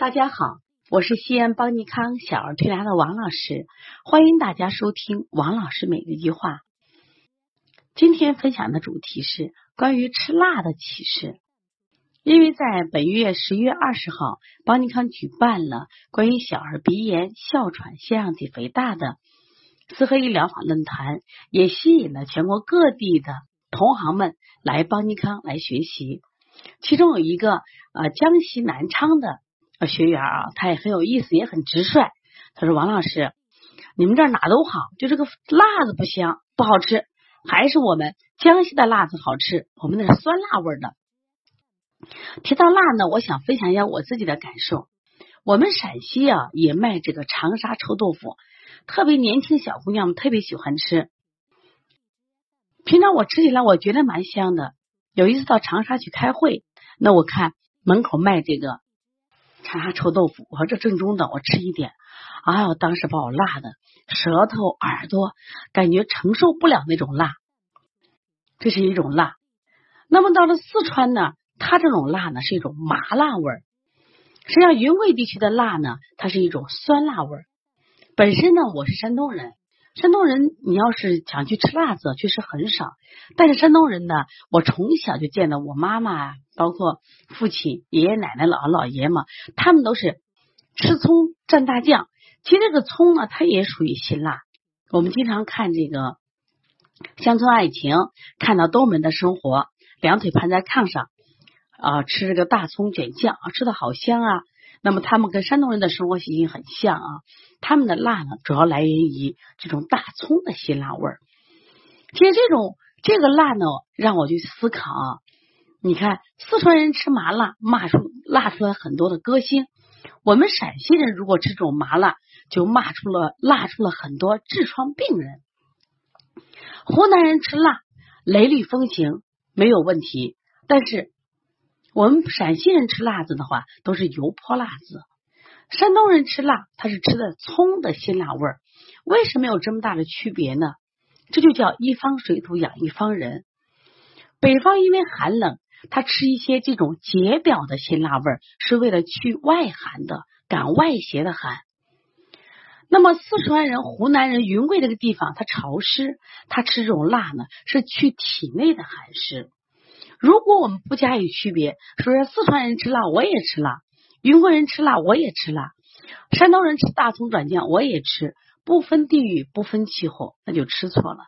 大家好，我是西安邦尼康小儿推拿的王老师，欢迎大家收听王老师每日一句话。今天分享的主题是关于吃辣的启示。因为在本月十一月二十号，邦尼康举办了关于小儿鼻炎、哮喘、腺样体肥大的四合一疗法论坛，也吸引了全国各地的同行们来邦尼康来学习。其中有一个呃江西南昌的。学员啊，他也很有意思，也很直率。他说：“王老师，你们这哪都好，就这个辣子不香，不好吃，还是我们江西的辣子好吃。我们那是酸辣味的。”提到辣呢，我想分享一下我自己的感受。我们陕西啊，也卖这个长沙臭豆腐，特别年轻小姑娘们特别喜欢吃。平常我吃起来我觉得蛮香的。有一次到长沙去开会，那我看门口卖这个。长沙臭豆腐，我说这正宗的，我吃一点。哎呦，当时把我辣的舌头、耳朵感觉承受不了那种辣，这是一种辣。那么到了四川呢，它这种辣呢是一种麻辣味儿。实际上，云贵地区的辣呢，它是一种酸辣味儿。本身呢，我是山东人。山东人，你要是想去吃辣子，确实很少。但是山东人呢，我从小就见到我妈妈，包括父亲、爷爷奶奶、姥姥姥爷嘛，他们都是吃葱蘸大酱。其实这个葱呢，它也属于辛辣。我们经常看这个《乡村爱情》，看到东门的生活，两腿盘在炕上啊，吃这个大葱卷酱啊，吃的好香啊。那么他们跟山东人的生活习性很像啊，他们的辣呢，主要来源于这种大葱的辛辣味儿。其实这种这个辣呢，让我去思考啊，你看四川人吃麻辣，骂出辣出来很多的歌星；我们陕西人如果吃这种麻辣，就骂出了辣出了很多痔疮病人。湖南人吃辣，雷厉风行没有问题，但是。我们陕西人吃辣子的话，都是油泼辣子；山东人吃辣，他是吃的葱的辛辣味儿。为什么有这么大的区别呢？这就叫一方水土养一方人。北方因为寒冷，他吃一些这种解表的辛辣味儿，是为了去外寒的，赶外邪的寒。那么四川人、湖南人、云贵这个地方，它潮湿，他吃这种辣呢，是去体内的寒湿。如果我们不加以区别，说四川人吃辣我也吃辣，云贵人吃辣我也吃辣，山东人吃大葱转酱我也吃，不分地域不分气候，那就吃错了。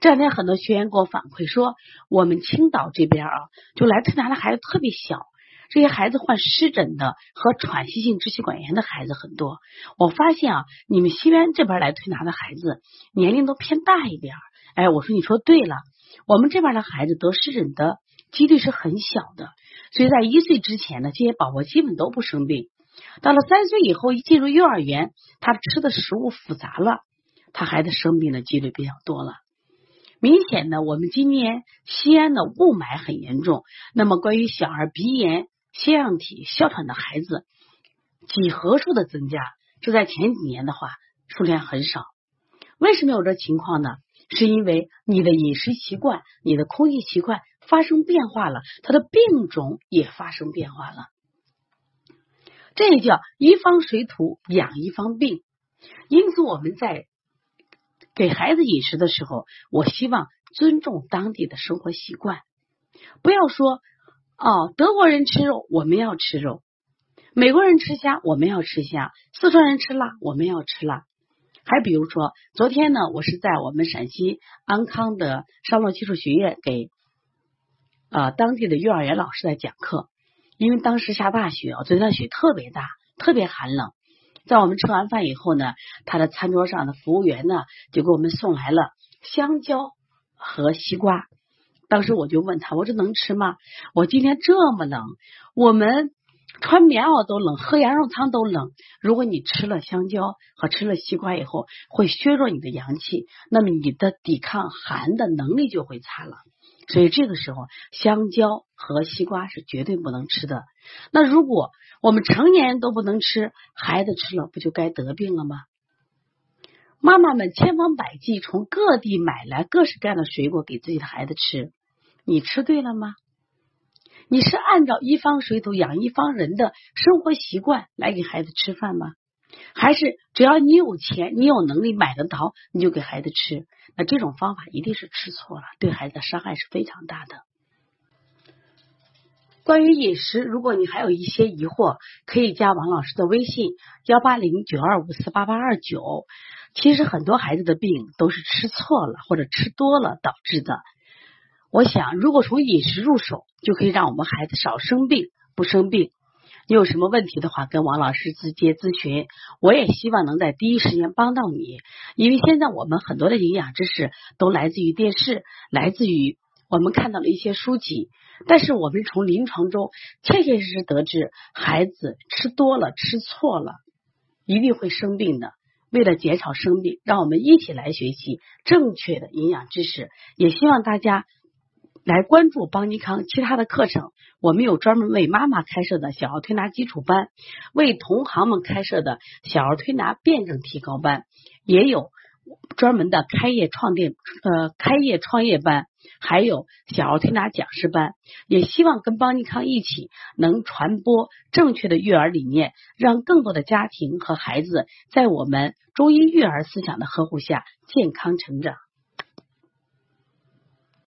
这两天很多学员给我反馈说，我们青岛这边啊，就来推拿的孩子特别小，这些孩子患湿疹的和喘息性支气管炎的孩子很多。我发现啊，你们西边这边来推拿的孩子年龄都偏大一点。哎，我说你说对了。我们这边的孩子得湿疹的几率是很小的，所以在一岁之前呢，这些宝宝基本都不生病。到了三岁以后，一进入幼儿园，他吃的食物复杂了，他孩子生病的几率比较多了。明显的，我们今年西安的雾霾很严重，那么关于小儿鼻炎、腺样体、哮喘的孩子几何数的增加，这在前几年的话数量很少。为什么有这情况呢？是因为你的饮食习惯、你的空气习惯发生变化了，它的病种也发生变化了。这也叫一方水土养一方病。因此，我们在给孩子饮食的时候，我希望尊重当地的生活习惯，不要说哦，德国人吃肉，我们要吃肉；美国人吃虾，我们要吃虾；四川人吃辣，我们要吃辣。还比如说，昨天呢，我是在我们陕西安康的商洛技术学院给啊当地的幼儿园老师在讲课。因为当时下大雪啊，昨天雪特别大，特别寒冷。在我们吃完饭以后呢，他的餐桌上的服务员呢就给我们送来了香蕉和西瓜。当时我就问他，我说能吃吗？我今天这么冷，我们。穿棉袄都冷，喝羊肉汤都冷。如果你吃了香蕉和吃了西瓜以后，会削弱你的阳气，那么你的抵抗寒的能力就会差了。所以这个时候，香蕉和西瓜是绝对不能吃的。那如果我们成年人都不能吃，孩子吃了不就该得病了吗？妈妈们千方百计从各地买来各式各样的水果给自己的孩子吃，你吃对了吗？你是按照一方水土养一方人的生活习惯来给孩子吃饭吗？还是只要你有钱，你有能力买得到，你就给孩子吃？那这种方法一定是吃错了，对孩子的伤害是非常大的。关于饮食，如果你还有一些疑惑，可以加王老师的微信幺八零九二五四八八二九。其实很多孩子的病都是吃错了或者吃多了导致的。我想，如果从饮食入手，就可以让我们孩子少生病、不生病。你有什么问题的话，跟王老师直接咨询。我也希望能在第一时间帮到你，因为现在我们很多的营养知识都来自于电视，来自于我们看到了一些书籍。但是我们从临床中切切实实得知，孩子吃多了、吃错了，一定会生病的。为了减少生病，让我们一起来学习正确的营养知识。也希望大家来关注邦尼康其他的课程。我们有专门为妈妈开设的小儿推拿基础班，为同行们开设的小儿推拿辩证提高班，也有。专门的开业创店呃开业创业班，还有小儿推拿讲师班，也希望跟邦尼康一起能传播正确的育儿理念，让更多的家庭和孩子在我们中医育儿思想的呵护下健康成长。